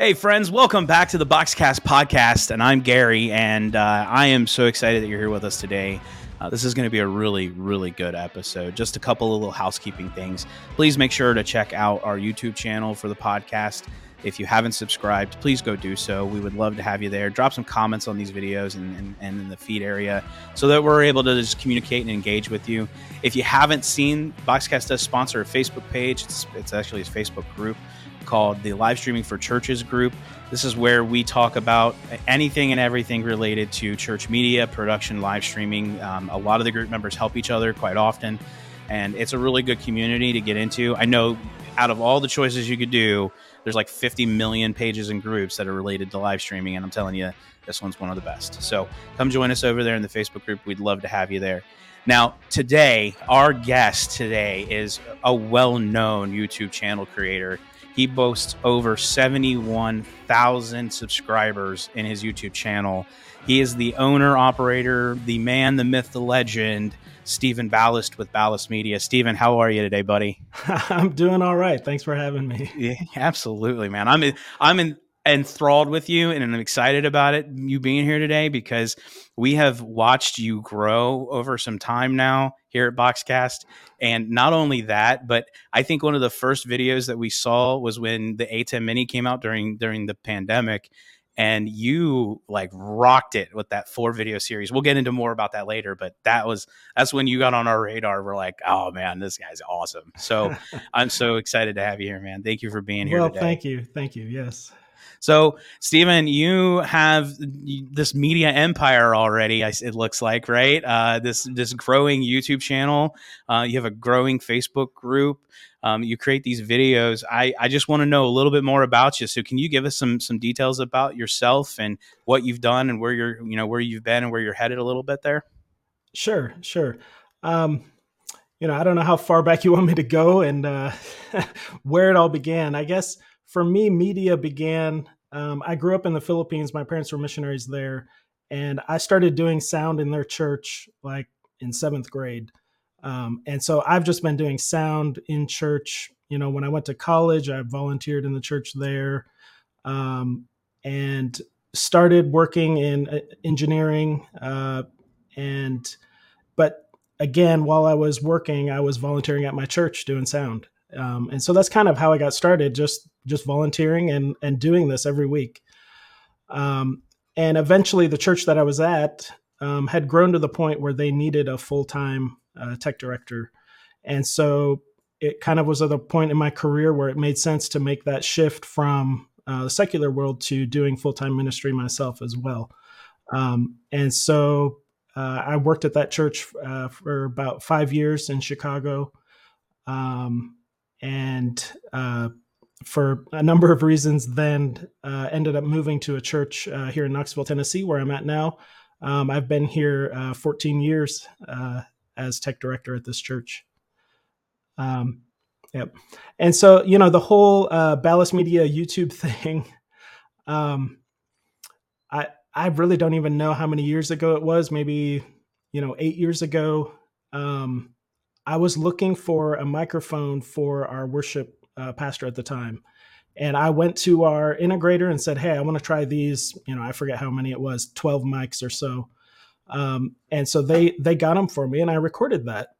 Hey, friends, welcome back to the BoxCast podcast. And I'm Gary, and uh, I am so excited that you're here with us today. Uh, this is going to be a really, really good episode. Just a couple of little housekeeping things. Please make sure to check out our YouTube channel for the podcast. If you haven't subscribed, please go do so. We would love to have you there. Drop some comments on these videos and, and, and in the feed area so that we're able to just communicate and engage with you. If you haven't seen, BoxCast does sponsor a Facebook page, it's, it's actually a Facebook group called the Live Streaming for Churches group. This is where we talk about anything and everything related to church media, production, live streaming. Um, a lot of the group members help each other quite often, and it's a really good community to get into. I know out of all the choices you could do, there's like 50 million pages and groups that are related to live streaming, and I'm telling you, this one's one of the best. So come join us over there in the Facebook group. We'd love to have you there. Now, today, our guest today is a well known YouTube channel creator. He boasts over 71,000 subscribers in his YouTube channel. He is the owner, operator, the man, the myth, the legend, Stephen Ballast with Ballast Media. Stephen, how are you today, buddy? I'm doing all right. Thanks for having me. Yeah, absolutely, man. I'm in, I'm in, enthralled with you and I'm excited about it, you being here today, because we have watched you grow over some time now here at BoxCast. And not only that, but I think one of the first videos that we saw was when the ATEM Mini came out during during the pandemic. And you like rocked it with that four video series. We'll get into more about that later, but that was that's when you got on our radar. We're like, oh man, this guy's awesome. So I'm so excited to have you here, man. Thank you for being here. Well, today. thank you, thank you. Yes. So, Stephen, you have this media empire already. It looks like, right? Uh, this this growing YouTube channel. Uh, you have a growing Facebook group. Um, you create these videos. I, I just want to know a little bit more about you. So, can you give us some some details about yourself and what you've done and where you're you know where you've been and where you're headed a little bit there? Sure, sure. Um, you know, I don't know how far back you want me to go and uh, where it all began. I guess for me, media began. Um, I grew up in the Philippines. My parents were missionaries there, and I started doing sound in their church like in seventh grade. Um, and so I've just been doing sound in church. You know, when I went to college, I volunteered in the church there, um, and started working in uh, engineering. Uh, and but again, while I was working, I was volunteering at my church doing sound. Um, and so that's kind of how I got started, just just volunteering and and doing this every week. Um, and eventually, the church that I was at um, had grown to the point where they needed a full time uh, tech director, and so it kind of was at a point in my career where it made sense to make that shift from uh, the secular world to doing full time ministry myself as well. Um, and so uh, I worked at that church uh, for about five years in Chicago. Um, and uh, for a number of reasons, then uh, ended up moving to a church uh, here in Knoxville, Tennessee, where I'm at now. Um, I've been here uh, 14 years uh, as tech director at this church. Um, yep. And so, you know, the whole uh, Ballast Media YouTube thing, um, I I really don't even know how many years ago it was. Maybe you know, eight years ago. Um, I was looking for a microphone for our worship uh, pastor at the time. And I went to our integrator and said, Hey, I want to try these. You know, I forget how many it was, 12 mics or so. Um, and so they they got them for me and I recorded that.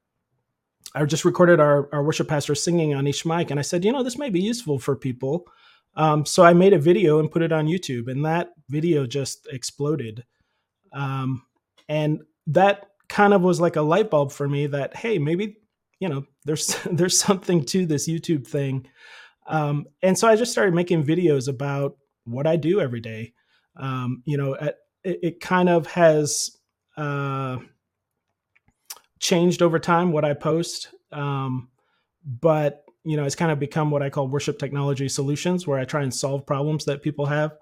I just recorded our, our worship pastor singing on each mic. And I said, you know, this may be useful for people. Um, so I made a video and put it on YouTube, and that video just exploded. Um, and that kind of was like a light bulb for me that hey maybe you know there's there's something to this youtube thing. Um, and so i just started making videos about what i do every day. Um, you know it, it, kind of has uh, changed over time what i post. Um, but you know it's kind of become what i call worship technology solutions where i try and solve problems that people have.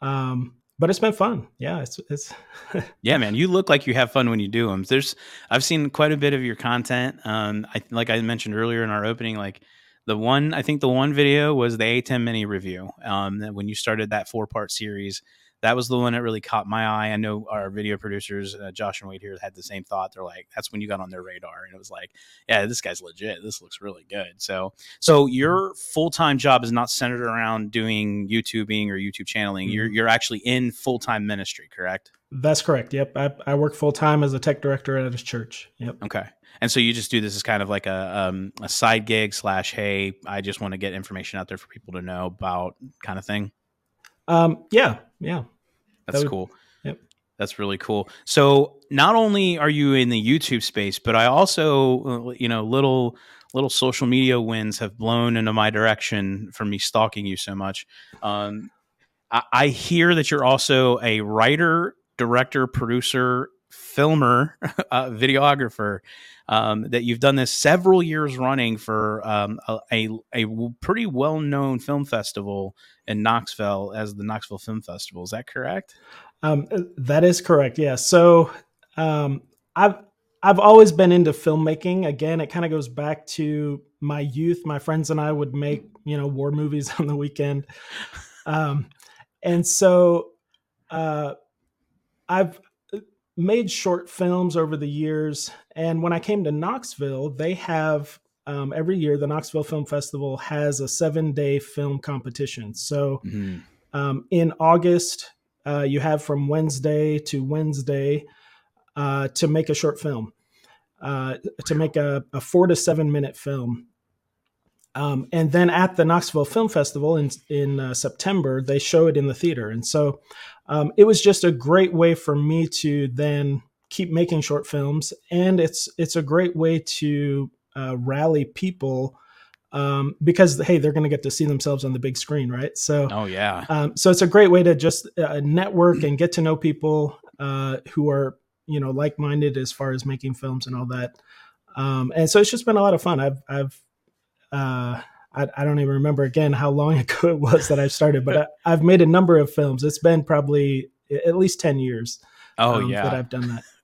Um, but it's been fun. Yeah, it's it's. yeah, man, you look like you have fun when you do them. There's, I've seen quite a bit of your content. Um, I like I mentioned earlier in our opening, like the one I think the one video was the ATEM Mini review. Um, when you started that four part series, that was the one that really caught my eye. I know our video producers, uh, Josh and Wade here, had the same thought. They're like, that's when you got on their radar, and it was like, yeah, this guy's legit. This looks really good. So, so your full time job is not centered around doing YouTubing or YouTube channeling. Mm-hmm. You're you're actually in full time ministry, correct? That's correct. Yep, I, I work full time as a tech director at a church. Yep. Okay. And so you just do this as kind of like a um, a side gig slash hey, I just want to get information out there for people to know about kind of thing. Um, yeah, yeah, that's that would, cool. Yep, that's really cool. So not only are you in the YouTube space, but I also, uh, you know, little little social media wins have blown into my direction from me stalking you so much. Um, I, I hear that you're also a writer, director, producer, filmer, uh, videographer um, that you've done this several years running for um, a, a, a, pretty well known film festival in Knoxville as the Knoxville Film Festival. Is that correct? Um, that is correct. Yeah. So um, I've I've always been into filmmaking. Again, it kind of goes back to my youth. My friends and I would make you know war movies on the weekend, um, and so uh, I've made short films over the years. And when I came to Knoxville, they have um, every year the Knoxville Film Festival has a seven day film competition. So mm-hmm. um, in August, uh, you have from Wednesday to Wednesday uh, to make a short film, uh, to make a, a, four to seven minute film. Um, and then at the Knoxville Film Festival in in uh, September, they show it in the theater. And so um, it was just a great way for me to then keep making short films, and it's it's a great way to uh, rally people um, because hey, they're going to get to see themselves on the big screen, right? So, oh yeah, um, so it's a great way to just uh, network and get to know people uh, who are you know like minded as far as making films and all that. Um, and so it's just been a lot of fun. I've I've uh, I, I, don't even remember again how long ago it was that I started, but I, have made a number of films. It's been probably at least 10 years. Oh, um, yeah. That I've done that.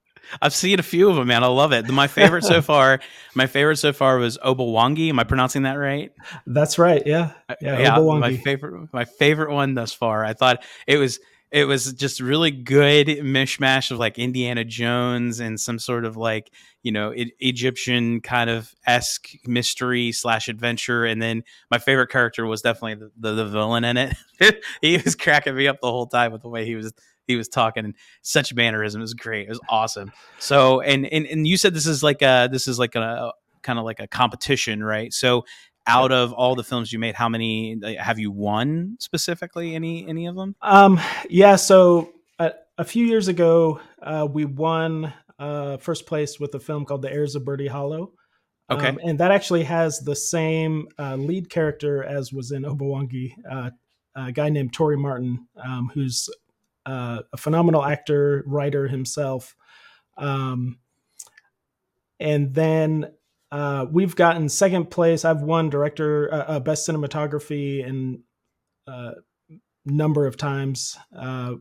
I've seen a few of them, man. I love it. My favorite so far, my favorite so far was Obawangi. Am I pronouncing that right? That's right. Yeah. Yeah. yeah my favorite, my favorite one thus far. I thought it was it was just really good mishmash of like Indiana Jones and some sort of like you know e- Egyptian kind of esque mystery slash adventure. And then my favorite character was definitely the, the, the villain in it. he was cracking me up the whole time with the way he was he was talking and such mannerism. It was great. It was awesome. So and and and you said this is like a this is like a kind of like a competition, right? So out of all the films you made, how many have you won specifically? Any any of them? Um, yeah. So a, a few years ago, uh, we won uh, first place with a film called The Heirs of Birdie Hollow. Okay, um, and that actually has the same uh, lead character as was in Obawangi, uh, a guy named Tori Martin, um, who's uh, a phenomenal actor, writer himself. Um, and then uh, we've gotten second place. I've won director, uh, uh best cinematography, and uh, number of times. Uh,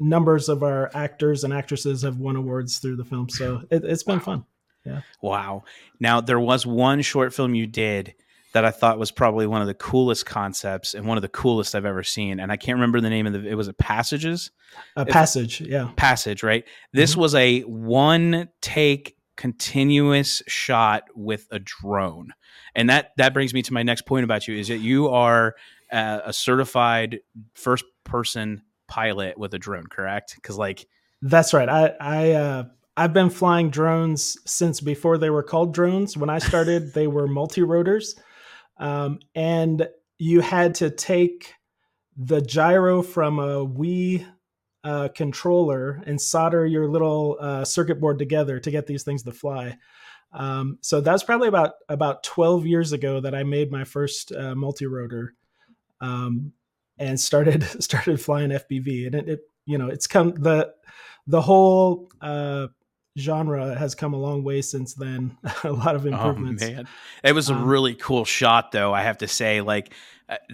numbers of our actors and actresses have won awards through the film, so it, has been wow. fun. Yeah. Wow. Now there was one short film you did that I thought was probably one of the coolest concepts and one of the coolest I've ever seen. And I can't remember the name of the. It was a passages. A passage, yeah. Passage, right? This mm-hmm. was a one take continuous shot with a drone. And that that brings me to my next point about you is that you are a, a certified first person pilot with a drone correct? Because like that's right. I i uh i've been flying drones since before they were called drones. When i started they were multi-rotors. Um, and you had to take the gyro from a wii uh, controller and solder your little uh, circuit board together to get these things to fly. Um, so that's probably about about 12 years ago that I made my first uh, multi-rotor um, and started started flying FPV. And it, it, you know it's come the the whole uh, genre has come a long way since then. a lot of oh, improvements. Oh, man. It was a um, really cool shot, though. I have to say, like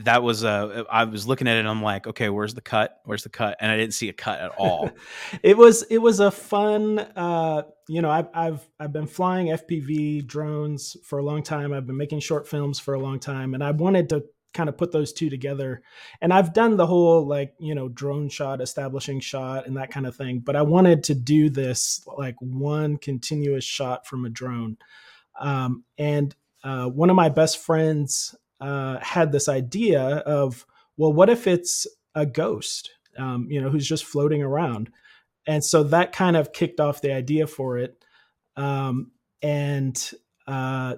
that was uh, I was looking at it I'm like, okay, where's the cut? Where's the cut? And I didn't see a cut at all. it was it was a fun. Uh, you know, I've I've I've been flying FPV drones for a long time. I've been making short films for a long time, and I wanted to kind of put those two together. And I've done the whole like, you know, drone shot, establishing shot, and that kind of thing. But I wanted to do this like one continuous shot from a drone. Um, and uh, one of my best friends uh, had this idea of, well, what if it's a ghost, um, you know, who's just floating around? And so that kind of kicked off the idea for it. Um, and uh,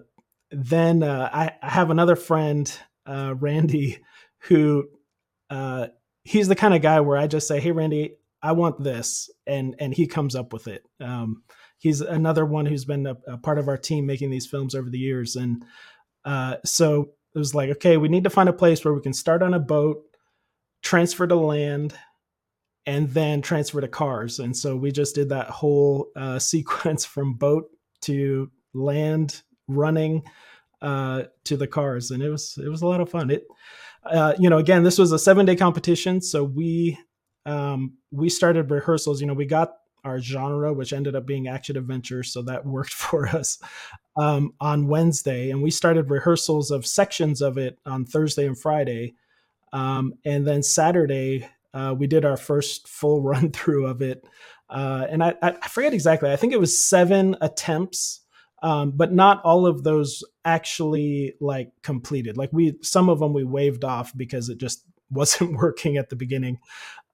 then uh, I, I, have another friend, uh, Randy, who uh, he's the kind of guy where I just say, "Hey, Randy, I want this," and and he comes up with it. Um, he's another one who's been a, a, part of our team making these films over the years, and uh, so it was like, okay, we need to find a place where we can start on a boat, transfer to land, and then transfer to cars. And so we just did that whole uh, sequence from boat to land, running uh, to the cars, and it was it was a lot of fun. It, uh, you know, again, this was a seven day competition, so we um, we started rehearsals. You know, we got our genre, which ended up being action adventure, so that worked for us um, on Wednesday, and we started rehearsals of sections of it on Thursday and Friday, um, and then Saturday uh, we did our first full run through of it, uh, and I, I forget exactly. I think it was seven attempts um, but not all of those actually like completed. Like we, some of them we waved off because it just wasn't working at the beginning.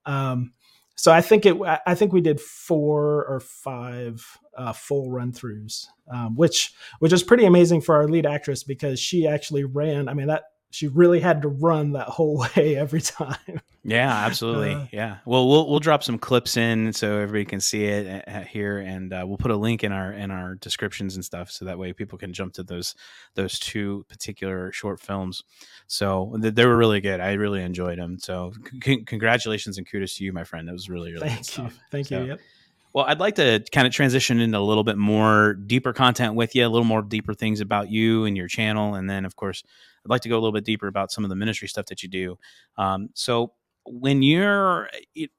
Um, so I think it, I think we did four or five uh, full run throughs, um, which which is pretty amazing for our lead actress because she actually ran. I mean that she really had to run that whole way every time. Yeah, absolutely. Uh, yeah. Well, we'll we'll drop some clips in so everybody can see it uh, uh, here, and uh, we'll put a link in our in our descriptions and stuff, so that way people can jump to those those two particular short films. So they were really good. I really enjoyed them. So c- congratulations and kudos to you, my friend. That was really really thank you, thank so, you. Yep. Well, I'd like to kind of transition into a little bit more deeper content with you, a little more deeper things about you and your channel, and then of course I'd like to go a little bit deeper about some of the ministry stuff that you do. Um, so when you're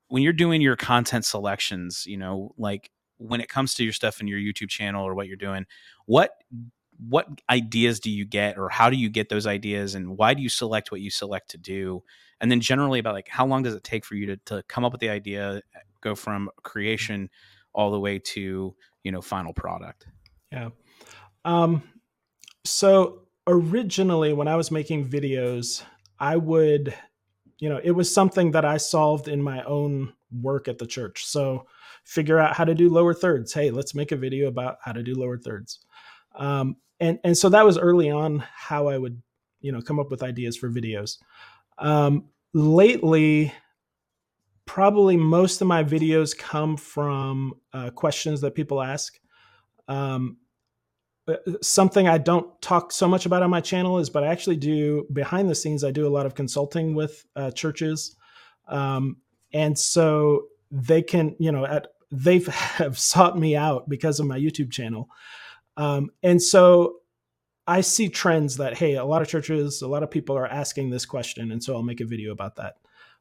when you're doing your content selections, you know, like when it comes to your stuff in your YouTube channel or what you're doing, what what ideas do you get or how do you get those ideas and why do you select what you select to do? And then generally about like how long does it take for you to, to come up with the idea go from creation all the way to you know final product? Yeah. Um so originally when I was making videos, I would, you know, it was something that I solved in my own work at the church. So figure out how to do lower thirds. Hey, let's make a video about how to do lower thirds. Um, and and so that was early on how I would, you know, come up with ideas for videos. Um, lately, probably most of my videos come from uh, questions that people ask. Um, something I don't talk so much about on my channel is, but I actually do behind the scenes. I do a lot of consulting with uh, churches, um, and so they can, you know, at, they have have sought me out because of my YouTube channel, um, and so I see trends that hey, a lot of churches, a lot of people are asking this question, and so I'll make a video about that.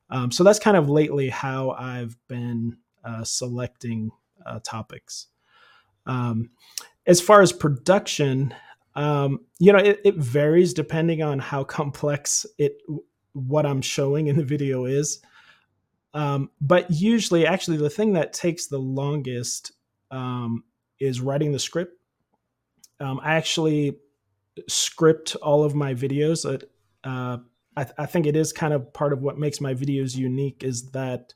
Um, so that's kind of lately how I've been uh, selecting uh, topics. Um, as far as production, um, you know, it, it, varies depending on how complex it what I'm showing in the video is. Um, but usually, actually, the thing that takes the longest um, is writing the script. Um, I actually script all of my videos. Uh, I, I, think it is kind of part of what makes my videos unique is that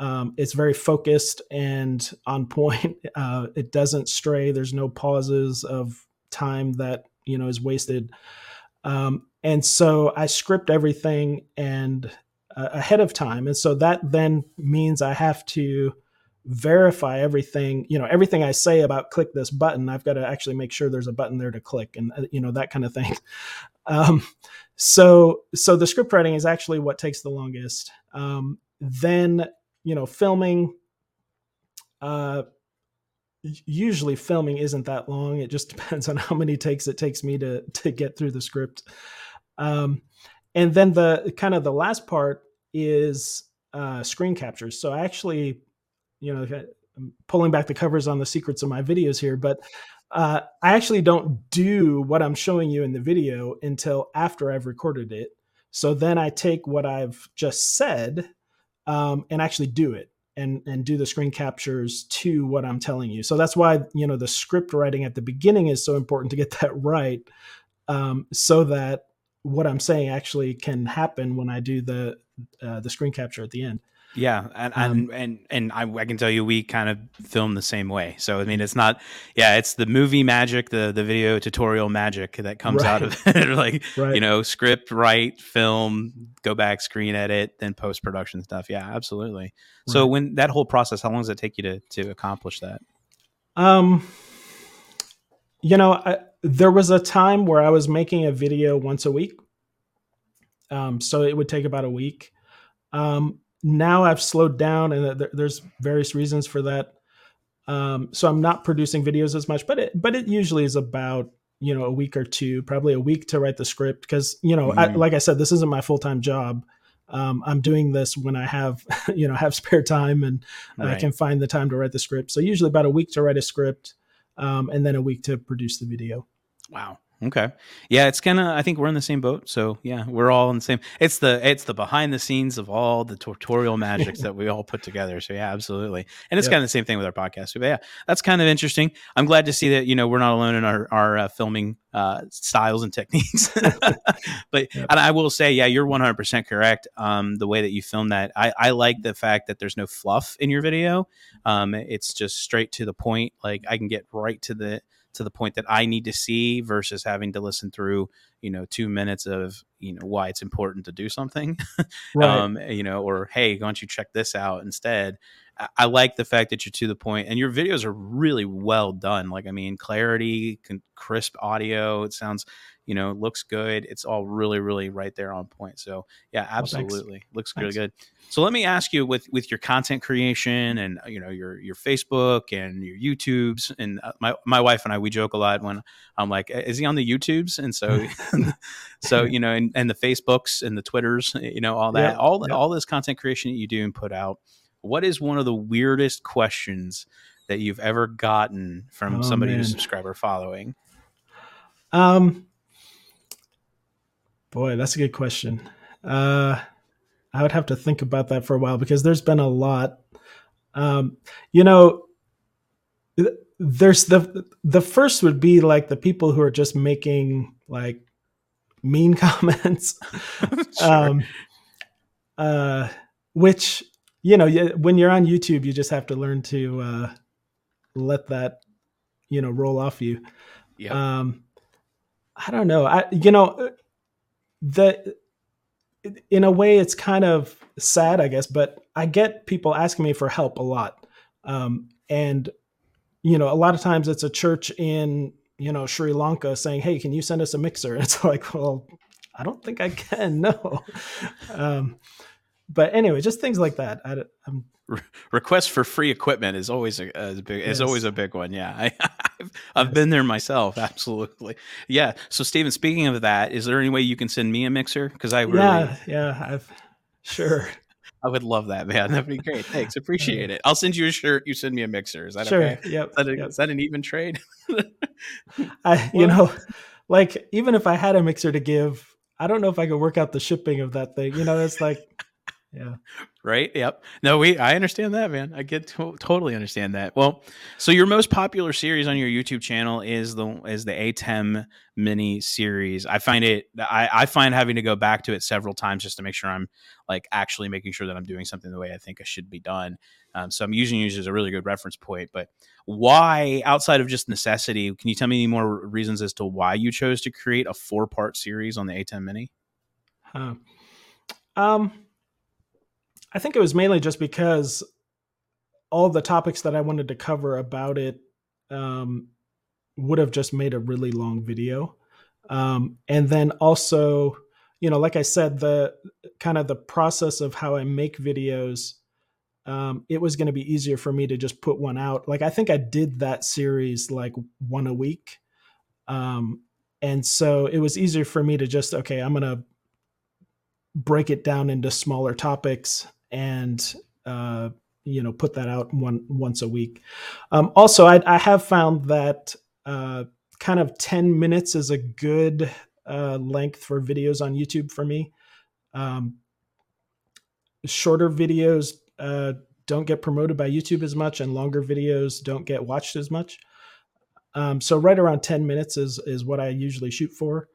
um, it's very focused and on point. Uh, it doesn't stray. There's no pauses of time that you know is wasted. Um, and so I script everything and uh, ahead of time, and so that then means I have to verify everything. You know, everything I say about click this button, I've got to actually make sure there's a button there to click, and uh, you know that kind of thing. Um, so so the script writing is actually what takes the longest. Um, then you know, filming, uh, usually filming isn't that long. It just depends on how many takes it takes me to to get through the script. Um, and then the kind of the last part is uh, screen captures. So I actually, you know, I'm pulling back the covers on the secrets of my videos here, but uh, I actually don't do what I'm showing you in the video until after I've recorded it So then I take what I've just said um, and actually do it and and do the screen captures to what I'm telling you. So that's why you know the script writing at the beginning is so important to get that right, um, so that what I'm saying actually can happen when I do the uh, the screen capture at the end. Yeah, and um, and and, and I, I, can tell you, we kind of film the same way. So I mean, it's not, yeah, it's the movie magic, the the video tutorial magic that comes right. out of it, like right. you know, script, write, film, go back, screen edit, then post production stuff. Yeah, absolutely. Right. So when that whole process, how long does it take you to to accomplish that? Um, you know, I, there was a time where I was making a video once a week. Um, so it would take about a week. Um, now I've slowed down, and there's various reasons for that. Um, so I'm not producing videos as much, but it but it usually is about you know a week or two, probably a week to write the script because you know, mm-hmm. I, like I said, this isn't my full time job. Um, I'm doing this when I have you know have spare time and right. I can find the time to write the script. So usually about a week to write a script, um, and then a week to produce the video. Wow. Okay. Yeah, it's kind of. I think we're in the same boat. So yeah, we're all in the same. It's the it's the behind the scenes of all the tutorial magics that we all put together. So yeah, absolutely. And it's yep. kind of the same thing with our podcast. But yeah, that's kind of interesting. I'm glad to see that you know we're not alone in our our uh, filming uh, styles and techniques. but yep. and I will say, yeah, you're 100 percent correct. Um, the way that you film that, I I like the fact that there's no fluff in your video. Um, it's just straight to the point. Like I can get right to the to the point that I need to see versus having to listen through, you know, two minutes of, you know, why it's important to do something. right. um, you know, or hey, why don't you check this out instead? I, like the fact that you're to the point and your videos are really well done. Like, I mean, clarity, crisp audio. It sounds, you know, looks good. It's all really, really right there on point. So yeah, absolutely, well, looks really good. So let me ask you, with with your content creation and you know your your Facebook and your YouTubes, and uh, my my wife and I we joke a lot when I'm like, is he on the YouTubes? And so, so you know, and, and the Facebooks and the Twitters, you know, all that, all all this content creation that you do and put out. What is one of the weirdest questions that you've ever gotten from oh, somebody man. who's subscriber following? Um, Boy, that's a good question. Uh, I would have to think about that for a while because there's been a lot. Um, you know, there's the the first would be like the people who are just making like mean comments, sure. um, uh, which you know, when you're on YouTube, you just have to learn to uh, let that you know roll off you. Yeah. Um, I don't know. I you know the in a way it's kind of sad i guess but i get people asking me for help a lot um, and you know a lot of times it's a church in you know sri lanka saying hey can you send us a mixer and it's like well i don't think i can no um, but anyway just things like that I, am request for free equipment is always a, a big yes. is always a big one. Yeah, I, have I've yes. been there myself. Absolutely. Yeah. So, Stephen, speaking of that, is there any way you can send me a mixer? Because I really, yeah, yeah, I've sure. I would love that, man. That'd be great. Thanks, appreciate it. I'll send you a shirt. You send me a mixer. Is that sure? Okay? Yep. Is that, a, yep. is that an even trade? I, you know, like even if I had a mixer to give, I don't know if I could work out the shipping of that thing. You know, it's like yeah. Right? Yep. No we i understand that man. I get to- totally understand that. Well so your most popular series on your youtube channel is the is the atem mini series. I find it I, I find having to go back to it several times just to make sure i'm like actually making sure that i'm doing something the way i think it should be done. Um, so i'm using it as a really good reference point but why outside of just necessity can you tell me any more reasons as to why you chose to create a four part series on the atem mini? Huh. um I think it was mainly just because all the topics that I wanted to cover about it um, would have just made a really long video. Um, and then also, you know, like I said, the kind of the process of how I make videos, um, it was going to be easier for me to just put one out. Like I think I did that series like one a week. Um, and so it was easier for me to just, okay, I'm going to break it down into smaller topics and uh, you know put that out one once a week. Um, also, I, I, have found that uh, kind of ten minutes is a good uh, length for videos on YouTube for me. Um, shorter videos uh, don't get promoted by YouTube as much, and longer videos don't get watched as much. Um, so right around 10 minutes is is what I usually shoot for.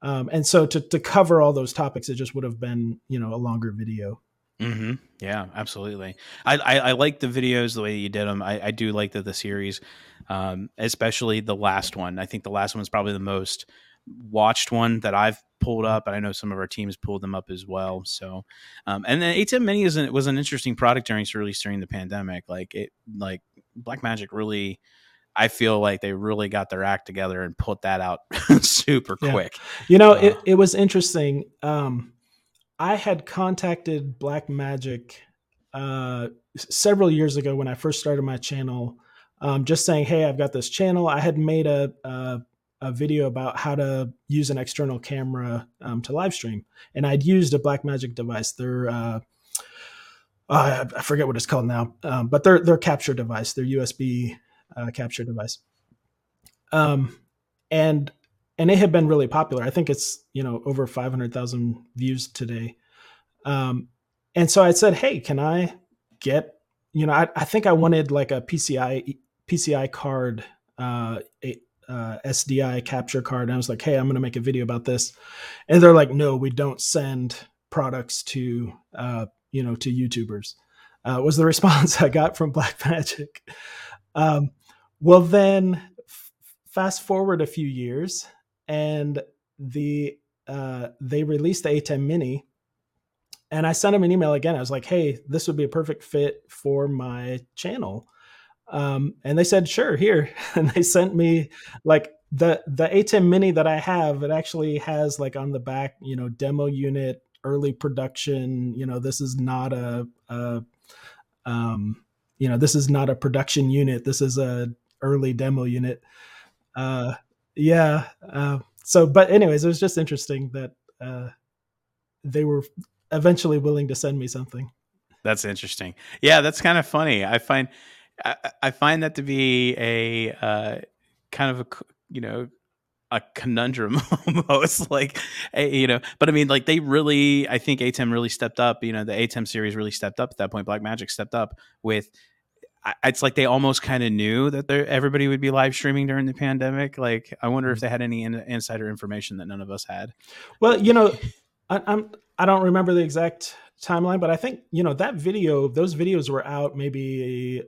Um, and so to to cover all those topics, it just would have been you know a longer video. Mm-hmm. Yeah, absolutely. I, I, I like the videos the way you did them. I, I do like the the series, um, especially the last one. I think the last one is probably the most watched one that I've pulled up, and I know some of our teams pulled them up as well. So, um, and then ATEM Mini is an, was an interesting product during its release during the pandemic. Like it, like Blackmagic really I feel like they really got their act together and put that out super yeah. quick. You know, uh, it, it was interesting. Um, I had contacted Blackmagic uh, several years ago when I first started my channel, um, just saying, "Hey, I've got this channel." I had made a, a, a video about how to use an external camera um, to live stream, and I'd used a Blackmagic device. Their uh, uh, I forget what it's called now, um, but their their capture device, their USB uh, capture device. Um, and and it had been really popular. I think it's you know over five hundred thousand views today. Um, and so I said, hey, can I get you know I, I think I wanted like a PCI PCI card, uh, a, uh, SDI capture card. And I was like, hey, I'm going to make a video about this, and they're like, no, we don't send products to uh, you know to YouTubers. Uh, was the response I got from Blackmagic. Um, well, then f- fast forward a few years, and the uh, they released the ATEM Mini, and I sent them an email again. I was like, "Hey, this would be a perfect fit for my channel," um, and they said, "Sure, here." And they sent me like the the ATEM Mini that I have. It actually has like on the back, you know, demo unit, early production. You know, this is not a, a um, you know, this is not a production unit. This is a early demo unit. Uh, yeah. Uh, so, but anyways, it was just interesting that uh, they were eventually willing to send me something. That's interesting. Yeah, that's kind of funny. I find I, I find that to be a uh, kind of a you know a conundrum almost like you know but i mean like they really i think atem really stepped up you know the atem series really stepped up at that point Blackmagic stepped up with it's like they almost kind of knew that everybody would be live streaming during the pandemic. Like, I wonder if mm. they had any in, insider information that none of us had. Well, you know, I, I'm I don't remember the exact timeline, but I think you know that video, those videos were out maybe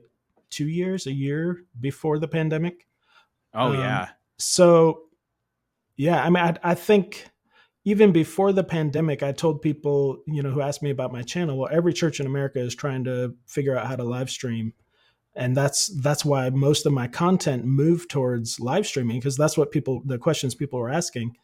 two years, a year before the pandemic. Oh um, yeah. So, yeah, I mean, I, I think even before the pandemic, I told people, you know, who asked me about my channel, well, every church in America is trying to figure out how to live stream and that's that's why most of my content moved towards live streaming because that's what people the questions people were asking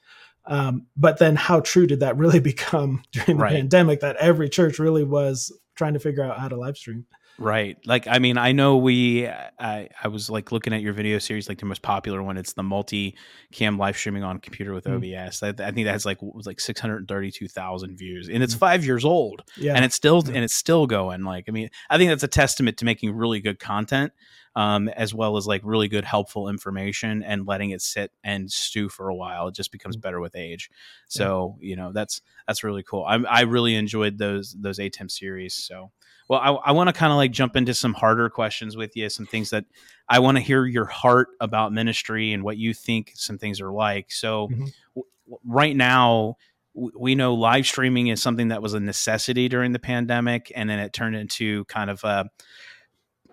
um, but then how true did that really become during the right. pandemic that every church really was trying to figure out how to live stream Right. Like, I mean, I know we, I, I was like looking at your video series, like the most popular one. It's the multi cam live streaming on computer with. OBS. I, I, think that has like, was like 632,000 views and it's mm. five years old yeah. and it's still, yeah. and it's still going. Like, I mean, I think that's a testament to making really good content. Um, as well as like really good helpful information and letting it sit and stew for a while it just becomes mm. better with age so yeah. you know that's that's really cool I, I really enjoyed those those ATEM series so well, I, I want to kind of like jump into some harder questions with you, some things that I want to hear your heart about ministry and what you think some things are like. So, mm-hmm. w- right now, we know live streaming is something that was a necessity during the pandemic, and then it turned into kind of a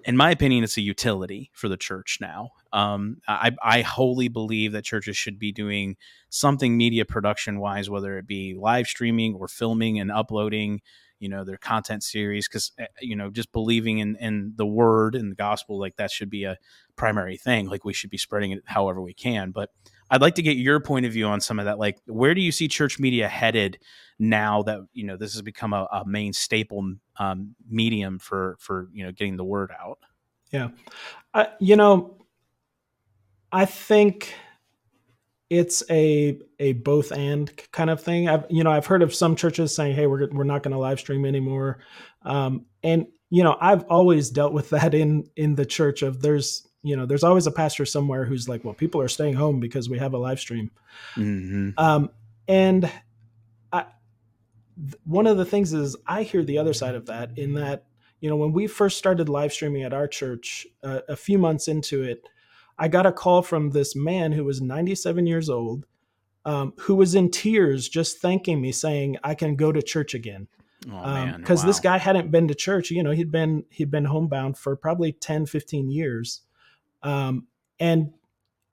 in my opinion, it's a utility for the church now. Um, I, I wholly believe that churches should be doing something media production wise, whether it be live streaming or filming and uploading you know their content series because eh, you know just believing in in the word and the gospel like that should be a primary thing. Like we should be spreading it however we can. But i'd like to get your point of view on some of that. Like where do you see church media headed now that you know this has become a, a main staple um, medium for for you know getting the word out yeah you know i think it's a a both and kind of thing. I've you know I've heard of some churches saying, "Hey, we're we're not going to live stream anymore," um, and you know I've always dealt with that in in the church. Of there's you know there's always a pastor somewhere who's like, "Well, people are staying home because we have a live stream," mm-hmm. um, and one of the things is I hear the other side of that in that you know when we first started live streaming at our church uh, a few months into it I got a call from this man who was 97 years old um, who was in tears just thanking me saying I can go to church again. Oh because man. um, this guy hadn't been to church you know he'd been he'd been homebound for probably 10 15 years. Um, and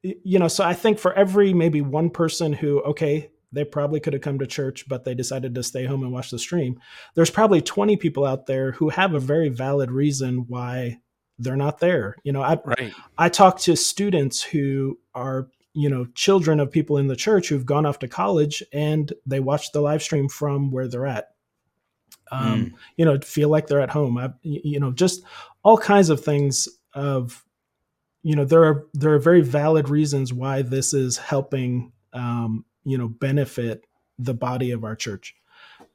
you know so i think for every maybe one person who okay they probably could have come to church but they decided to stay home and watch the stream. There's probably 20 people out there who have a very valid reason why they're not there. You know i Right. i talk to students who are you know children of people in the church who've gone off to college and they watch the live stream from where they're at. Um, you know feel like they're at home. I, you know just all kinds of things of you know there are there are very valid reasons why this is helping um, you know benefit the body of our church.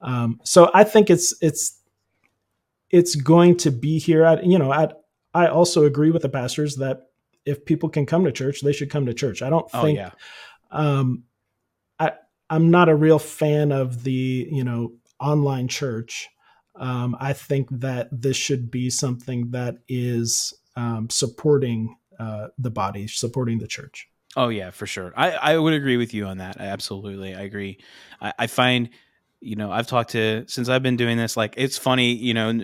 Um, so i think it's it's it's going to be here at you know at i also agree with the pastors that if people can come to church they should come to church. I don't Oh think yeah. um i i'm not a real fan of the you know online church. Um i think that this should be something that is um supporting uh the body supporting the church Oh yeah, for sure. I, I would agree with you on that. I absolutely, I agree. I, I find, you know, I've talked to since I've been doing this. Like, it's funny, you know,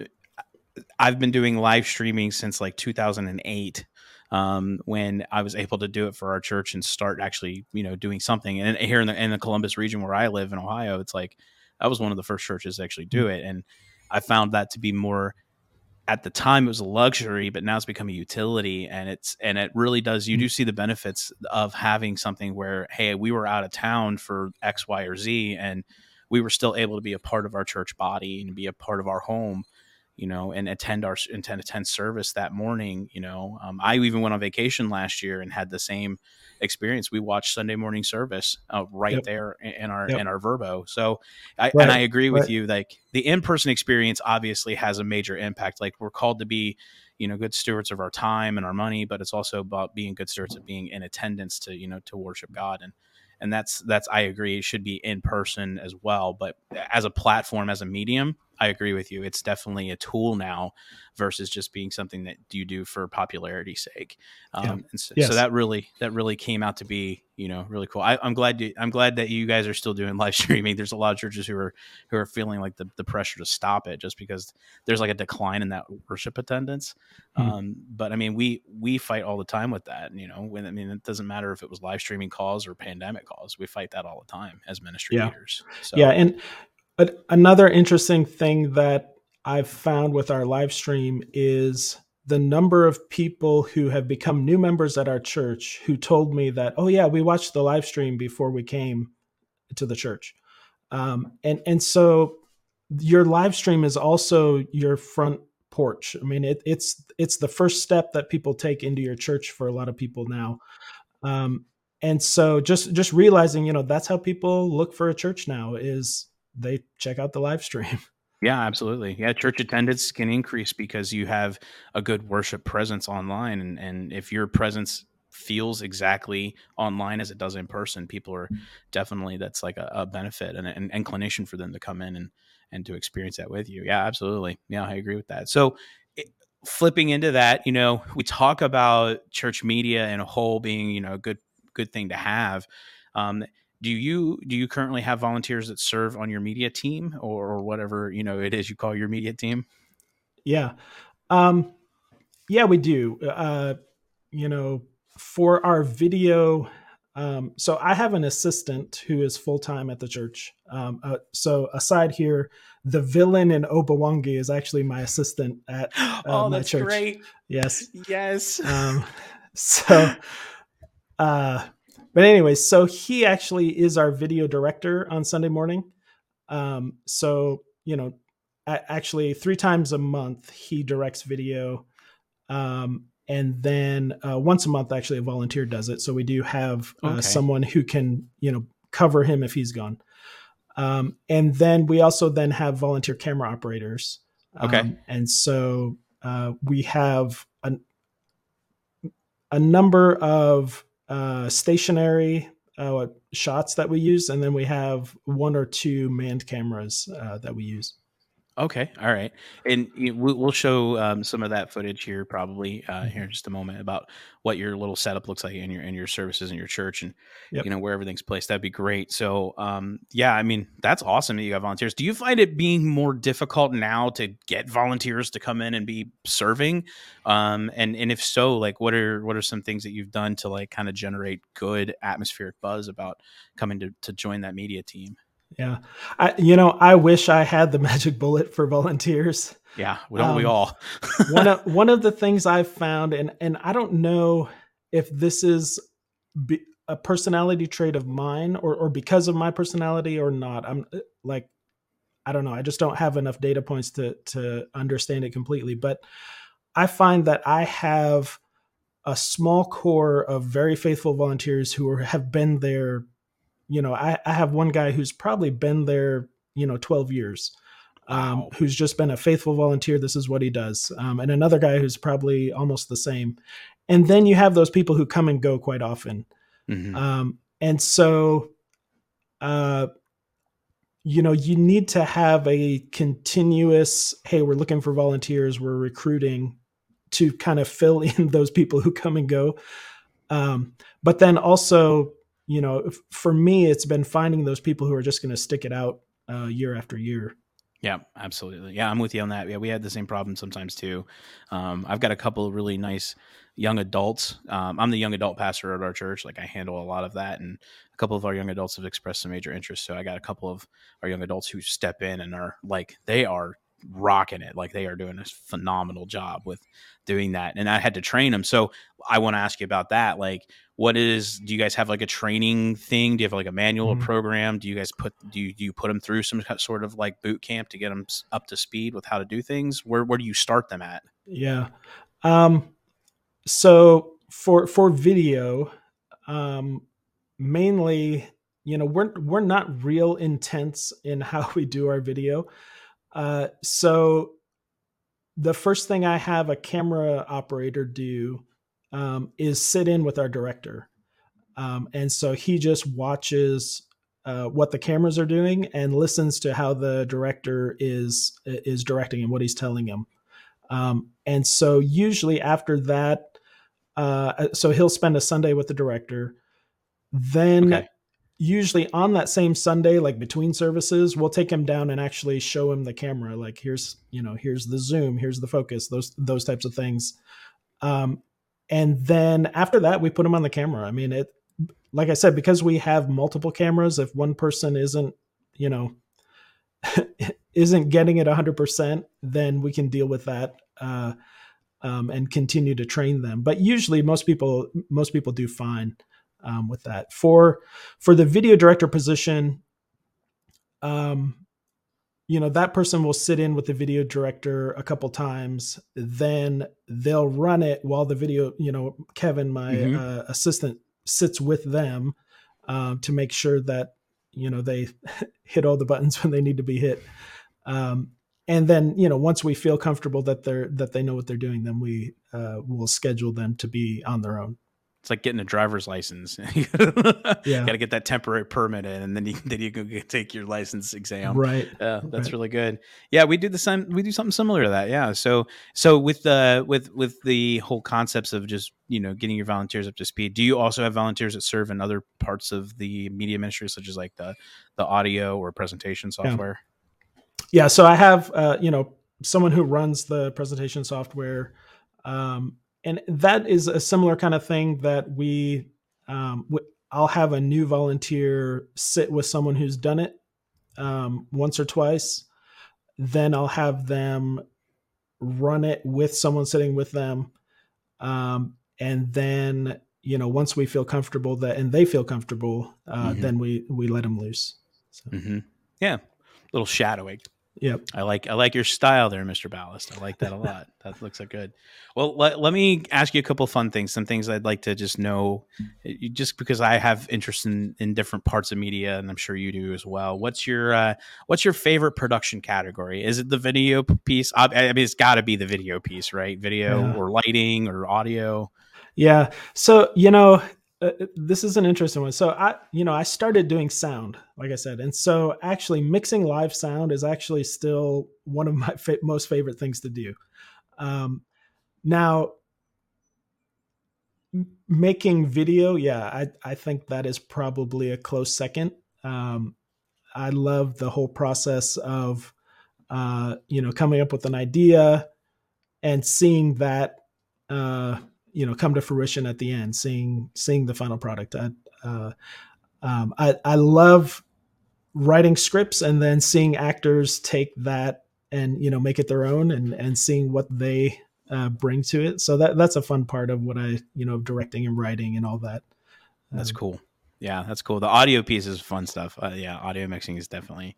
I've been doing live streaming since like 2008, um, when I was able to do it for our church and start actually, you know, doing something. And here in the in the Columbus region where I live in Ohio, it's like I was one of the first churches to actually do it, and I found that to be more at the time it was a luxury but now it's become a utility and it's and it really does you do mm. see the benefits of having something where hey we were out of town for x y or z and we were still able to be a part of our church body and be a part of our home you know and attend our and attend service that morning you know um, i even went on vacation last year and had the same experience we watched sunday morning service uh, right Yep. there in in our Yep. in our Vrbo so I, Right, and i agree with right. you like the in-person experience obviously has a major impact like we're called to be you know good stewards of our time and our money but it's also about being good stewards of being in attendance to you know to worship god and and that's that's i agree it should be in person as well but as a platform as a medium i agree with you it's definitely a tool now versus just being something that you do for popularity's sake um, Yeah. and so, Yes. so that really that really came out to be you know really cool I, i'm glad you, i'm glad that you guys are still doing live streaming there's a lot of churches who are who are feeling like the, the pressure to stop it just because there's like a decline in that worship attendance Mhm. um, but i mean we we fight all the time with that you know when i mean it doesn't matter if it was live streaming calls or pandemic calls we fight that all the time as ministry Yeah. leaders so yeah and a, another interesting thing that i've found with our live stream is the number of people who have become new members at our church who told me that oh yeah we watched the live stream before we came to the church. Um, and and so your live stream is also your front porch. I mean it, it's it's the first step that people take into your church for a lot of people now. Um, and so just just realizing you know that's how people look for a church now is they check out the live stream Yeah, absolutely. Yeah, church attendance can increase because you have a good worship presence online, and and if your presence feels exactly online as it does in person, people are definitely that's like a, a benefit and an inclination for them to come in and and to experience that with you. Yeah, absolutely. Yeah, I agree with that. So. Flipping into that you know we talk about church media in a whole being you know a good good thing to have um, do you do you currently have volunteers that serve on your media team or, or whatever you know it is you call your media team? Yeah. Um yeah we do. Uh you know for our video um so i have an assistant who is full-time at the church. Um uh, so aside here the villain in obawangi is actually my assistant at oh my that's church. great. Yes. Yes. Um so uh but anyway so he actually is our video director on sunday morning. Um so you know actually three times a month he directs video. Um and then uh, once a month actually a volunteer does it. So we do have uh, Okay. someone who can you know cover him if he's gone. Um, and then we also then have volunteer camera operators. Okay. um, and so uh, we have an, a number of uh, stationary uh, shots that we use, and then we have one or two manned cameras uh, that we use. Okay, all right, and we'll show um, some of that footage here probably uh, here in just a moment about what your little setup looks like in your in your services in your church and yep. you know where everything's placed. That'd be great. So, um, yeah, I mean that's awesome that you got volunteers. Do you find it being more difficult now to get volunteers to come in and be serving? Um, and and if so, like what are what are some things that you've done to like kind of generate good atmospheric buzz about coming to to join that media team? Yeah. I, you know, I wish I had the magic bullet for volunteers. Yeah, don't um, we all? one of one of the things I've found, and and I don't know if this is be, a personality trait of mine or or because of my personality or not. I'm uh, like, I don't know. I just don't have enough data points to to understand it completely. But I find that I have a small core of very faithful volunteers who are, have been there you know, I, I have one guy who's probably been there, you know, 12 years. Um, wow. who's just been a faithful volunteer. This is what he does. Um, and another guy who's probably almost the same. And then you have those people who come and go quite often. Mm-hmm. Um, and so, uh, you know, you need to have a continuous, hey, we're looking for volunteers, we're recruiting to kind of fill in those people who come and go. Um, but then also you know, for me, it's been finding those people who are just going to stick it out uh, year after year. Yeah, absolutely. Yeah, I'm with you on that. Yeah, we had the same problem sometimes too. Um, I've got a couple of really nice young adults. Um, I'm the young adult pastor at our church. Like I handle a lot of that, and a couple of our young adults have expressed some major interest. So I got a couple of our young adults who step in and are like they are rocking it. Like they are doing a phenomenal job with doing that. And I had to train them. So I want to ask you about that. Like, what is, do you guys have like a training thing? Do you have like a manual mm-hmm. program? Do you guys put, do you, do you put them through some sort of like boot camp to get them up to speed with how to do things? Where, where do you start them at? Yeah. Um, so for, for video, um, mainly, you know, we're, we're not real intense in how we do our video. Uh, so the first thing I have a camera operator do um, is sit in with our director. Um, and so he just watches uh, what the cameras are doing and listens to how the director is is directing and what he's telling him. Um, and so usually after that, uh, so he'll spend a Sunday with the director. Then okay usually on that same Sunday, like between services, we'll take him down and actually show him the camera. Like here's, you know, here's the zoom, here's the focus, those those types of things. Um, and then after that, we put him on the camera. I mean, it, like I said, because we have multiple cameras, if one person isn't, you know, isn't getting it 100%, then we can deal with that. Uh, um, and continue to train them. But usually, most people most people do fine um, with that. For for the video director position, um, you know that person will sit in with the video director a couple times. Then they'll run it while the video, you know, Kevin, my mm-hmm. uh, assistant, sits with them um, to make sure that you know they hit all the buttons when they need to be hit. Um, and then you know once we feel comfortable that they're that they know what they're doing, then we uh, will schedule them to be on their own. It's like getting a driver's license. yeah, got to get that temporary permit in, and then you then you go take your license exam. Right. Yeah, that's right. really good. Yeah, we do the same. We do something similar to that. Yeah. So so with the with with the whole concepts of just you know getting your volunteers up to speed. Do you also have volunteers that serve in other parts of the media ministry, such as like the the audio or presentation software? Yeah. yeah so I have uh, you know someone who runs the presentation software. Um, and that is a similar kind of thing that we um, w- i'll have a new volunteer sit with someone who's done it um, once or twice then i'll have them run it with someone sitting with them um, and then you know once we feel comfortable that and they feel comfortable uh, mm-hmm. then we we let them loose so. mm-hmm. yeah little shadowing Yep. I like I like your style there, Mr. Ballast. I like that a lot. that looks so good. Well, let, let me ask you a couple fun things, some things I'd like to just know just because I have interest in, in different parts of media and I'm sure you do as well. What's your uh, what's your favorite production category? Is it the video piece? I, I mean it's got to be the video piece, right? Video yeah. or lighting or audio. Yeah. So, you know, uh, this is an interesting one. So I, you know, I started doing sound, like I said, and so actually mixing live sound is actually still one of my fa- most favorite things to do. Um, now, m- making video, yeah, I I think that is probably a close second. Um, I love the whole process of, uh, you know, coming up with an idea and seeing that. Uh, you know come to fruition at the end seeing seeing the final product. I uh, um, I, I love writing scripts and then seeing actors take that and you know make it their own and and seeing what they uh, bring to it. So that that's a fun part of what i you know directing and writing and all that. That's um, cool. Yeah that's cool. The audio piece is fun stuff. Uh, yeah audio mixing is definitely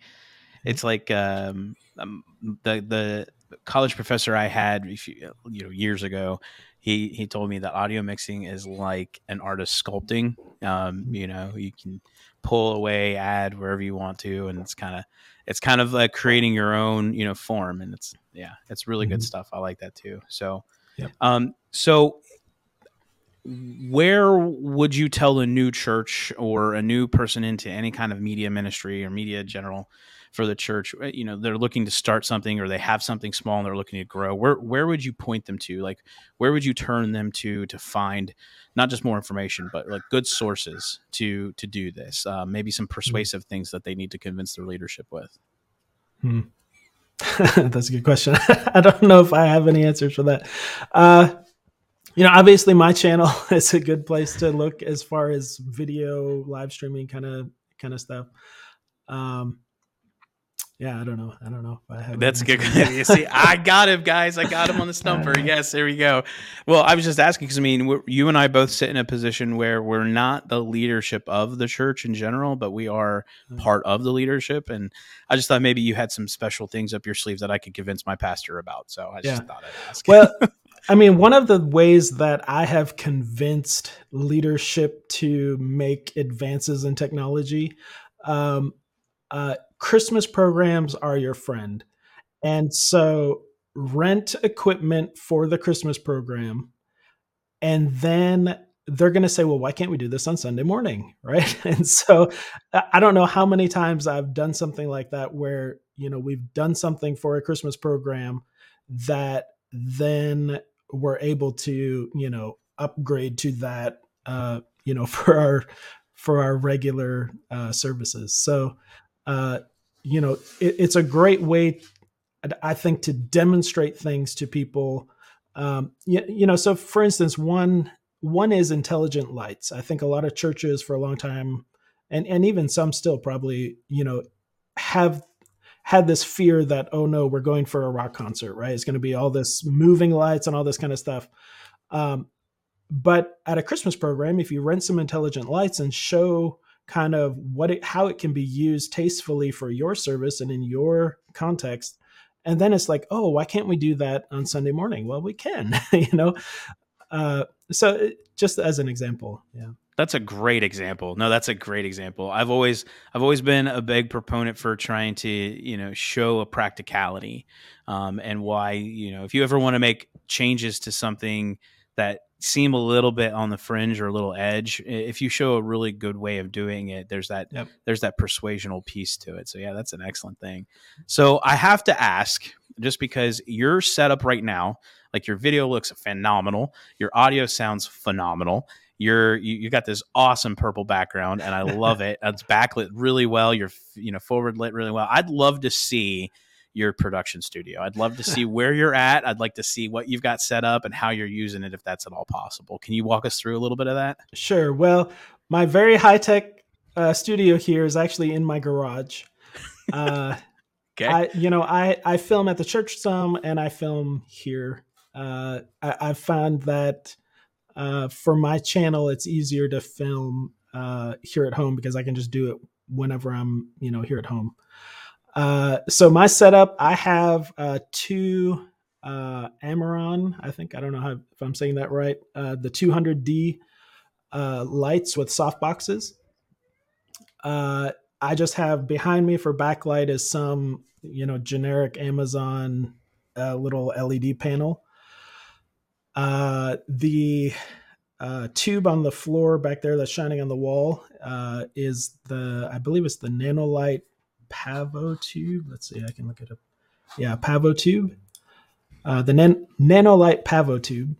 it's like um, um, the the college professor i had you know years ago he he told me that audio mixing is like an artist sculpting. Um, mm-hmm. you know, you can pull away, add wherever you want to, and it's kind of it's kind of like creating your own you know form, and it's yeah, it's really mm-hmm. good stuff. I like that too. So, yep. um, so where would you tell a new church or a new person into any kind of media ministry or media general for the church uh, you know they're looking to start something or they have something small and they're looking to grow where where would you point them to? Like where would you turn them to to find not just more information but like good sources to to do this uh, maybe some hmm. persuasive things that they need to convince their leadership with? Hmm. that's a good question. I don't know if i have any answers for that. Uh, you know obviously my channel is a good place to look as far as video live streaming kind of kind of stuff. Um, yeah, I don't know. I don't know if I have. That's good. you see, I got him, guys. I got him on the stumper. yes, there we go. Well, I was just asking because I mean, you and I both sit in a position where we're not the leadership of the church in general, but we are mm. part of the leadership. And I just thought maybe you had some special things up your sleeves that I could convince my pastor about. So I just yeah. thought I'd ask. Well. I mean, one of the ways that I have convinced leadership to make advances in technology um, uh, Christmas programs are your friend. And so rent equipment for the Christmas program. And then they're going to say, well, why can't we do this on Sunday morning? Right. And so I don't know how many times I've done something like that where, you know, we've done something for a Christmas program that then we're able to, you know, upgrade to that, uh, you know, for our, for our regular uh, services. So, uh, you know, it, it's a great way, I think, to demonstrate things to people. Um, you, you know, so for instance, one one is intelligent lights. I think a lot of churches for a long time, and and even some still probably, you know, have had this fear that oh no, we're going for a rock concert, right? It's going to be all this moving lights and all this kind of stuff. Um, but at a Christmas program, if you rent some intelligent lights and show kind of what it, how it can be used tastefully for your service and in your context. And then it's like oh why can't we do that on sunday morning? Well we can you know? Uh, so just as an example yeah. That's a great example. No that's a great example. I've always i've always been a big proponent for trying to you know show a practicality um, and why you know if you ever want to make changes to something that seem a little bit on the fringe or a little edge. If you show a really good way of doing it there's that yep. there's that persuasional piece to it. So yeah that's an excellent thing. So i have to ask just because your setup right now like your video looks phenomenal your audio sounds phenomenal you're you, you got this awesome purple background and i love it. It's backlit really well you're you know forward lit really well. I'd love to see your production studio. I'd love to see where you're at. I'd like to see what you've got set up and how you're using it, if that's at all possible. Can you walk us through a little bit of that? Sure. Well, my very high tech uh, studio here is actually in my garage. Uh, okay. I, you know, I I film at the church some, and I film here. Uh, I, I found that uh, for my channel, it's easier to film uh, here at home because I can just do it whenever I'm, you know, here at home. Uh, so my setup, I have uh, two uh, Amaran. I think I don't know how if I'm saying that right. Uh, the 200D uh, lights with soft boxes. I just have behind me for backlight is some you know generic Amazon little LED panel. The uh, tube on the floor back there that's shining on the wall uh, is the I believe it's the Nanolite Pavo tube. Let's see, I can look it up. Yeah, Pavo tube. Uh, the nan- Nanolite Pavo tube.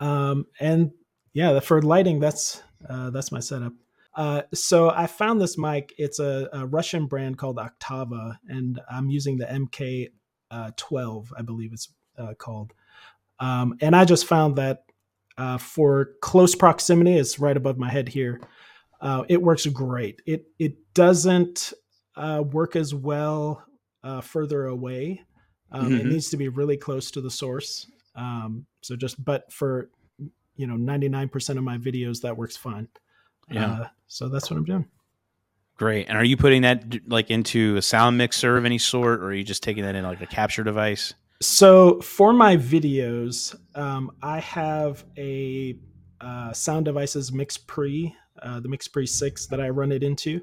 Um, and yeah, for lighting, that's uh, that's my setup. Uh, so I found this mic. It's a, a, Russian brand called Octava, and I'm using the MK12, uh, I believe it's uh, called. Um, and I just found that uh, for close proximity, it's right above my head here. Uh, it works great. It it doesn't uh, work as well further away. Um, mm-hmm. It needs to be really close to the source. Um, so just but for you know 99% of my videos that works fine. Yeah. Uh, so that's what I'm doing. Great. And are you putting that like into a sound mixer of any sort, or are you just taking that in like a capture device? So for my videos, um, I have a uh, Sound Devices MixPre, uh, the MixPre six that I run it into,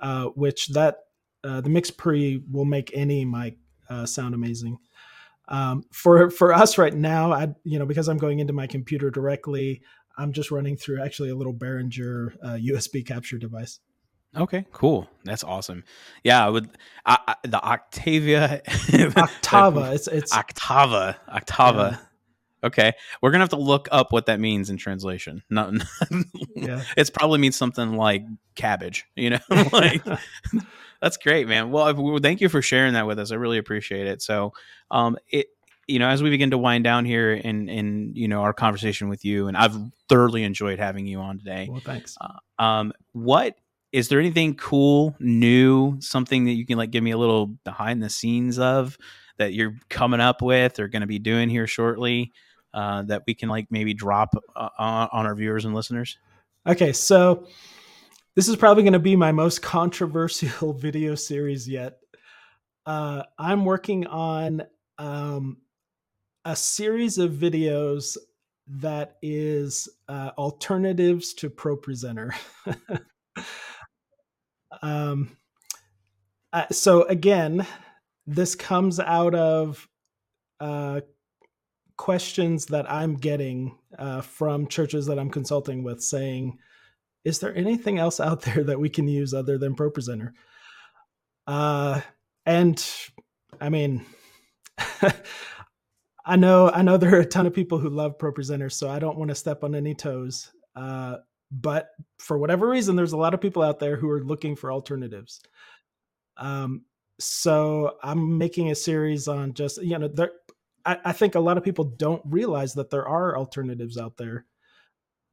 uh, which that uh, the MixPre will make any mic uh, sound amazing. Um, for for us right now, I you know because I'm going into my computer directly, I'm just running through actually a little Behringer uh, USB capture device. Okay, cool. That's awesome. Yeah, I would I, I, the Octavia Octava. it's it's Octava. Octava. Yeah. Okay, we're gonna have to look up what that means in translation. Not, yeah. It's probably means something like cabbage. You know, like that's great, man. Well, thank you for sharing that with us. I really appreciate it. So, um, it you know, as we begin to wind down here in in you know our conversation with you, and I've thoroughly enjoyed having you on today. Well, thanks. Uh, um, what is there anything cool, new, something that you can like give me a little behind the scenes of that you're coming up with or going to be doing here shortly uh, that we can like maybe drop uh, on our viewers and listeners? Okay, so this is probably going to be my most controversial video series yet. Uh, I'm working on um, a series of videos that is uh, alternatives to ProPresenter. um, uh, so again, this comes out of uh, questions that I'm getting uh, from churches that I'm consulting with, saying, "Is there anything else out there that we can use other than ProPresenter?" Uh, and I mean. I know I know there are a ton of people who love ProPresenter, so I don't want to step on any toes. Uh, but for whatever reason, there's a lot of people out there who are looking for alternatives. Um, so I'm making a series on just you know there. I, I think a lot of people don't realize that there are alternatives out there.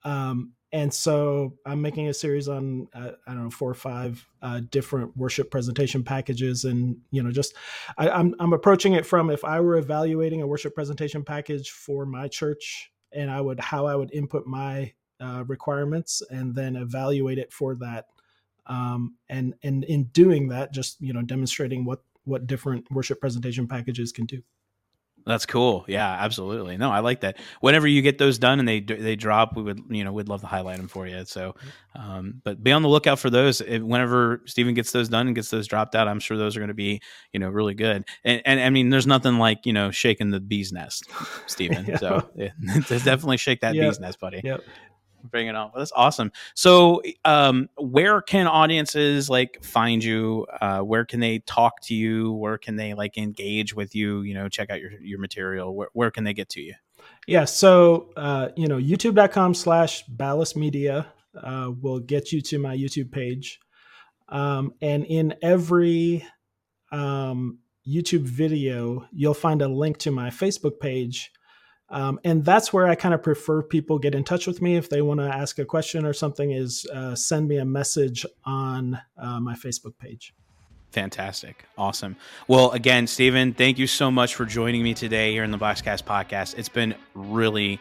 Um, and so I'm making a series on uh, I don't know four or five uh, different worship presentation packages, and you know just I, I'm I'm approaching it from if I were evaluating a worship presentation package for my church, and I would how I would input my uh, requirements and then evaluate it for that, um, and and in doing that, just you know demonstrating what what different worship presentation packages can do. That's cool. Yeah, absolutely. No, I like that. Whenever you get those done and they they drop, we would you know we'd love to highlight them for you. So, um, but be on the lookout for those. If, whenever Stephen gets those done and gets those dropped out, I'm sure those are going to be you know really good. And, and I mean, there's nothing like you know shaking the bee's nest, Stephen. yeah. So yeah, definitely shake that yep. bee's nest, buddy. Yep bring it on. Well, that's awesome. So, um, where can audiences like find you? Uh, where can they talk to you? Where can they like engage with you? You know, check out your your material. Where where can they get to you? Yeah. So, uh, you know, youtube.com slash ballast media uh, will get you to my YouTube page. Um, and in every um, YouTube video, you'll find a link to my Facebook page um, and that's where I kind of prefer people get in touch with me if they want to ask a question or something. Is uh, send me a message on uh, my Facebook page. Fantastic. Awesome. Well, again, Stephen, thank you so much for joining me today here in the BoxCast podcast. It's been really,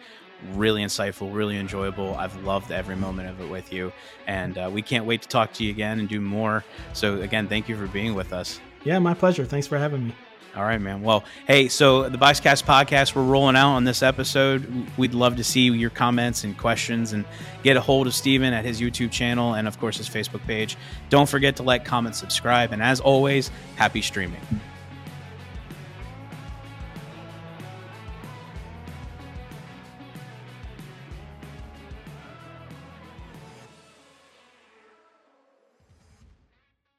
really insightful, really enjoyable. I've loved every moment of it with you. And uh, we can't wait to talk to you again and do more. So, again, thank you for being with us. Yeah, my pleasure. Thanks for having me. All right, man. Well, hey, so the BoxCast podcast, we're rolling out on this episode. We'd love to see your comments and questions and get a hold of Stephen at his YouTube channel and, of course, his Facebook page. Don't forget to like, comment, subscribe. And as always, happy streaming.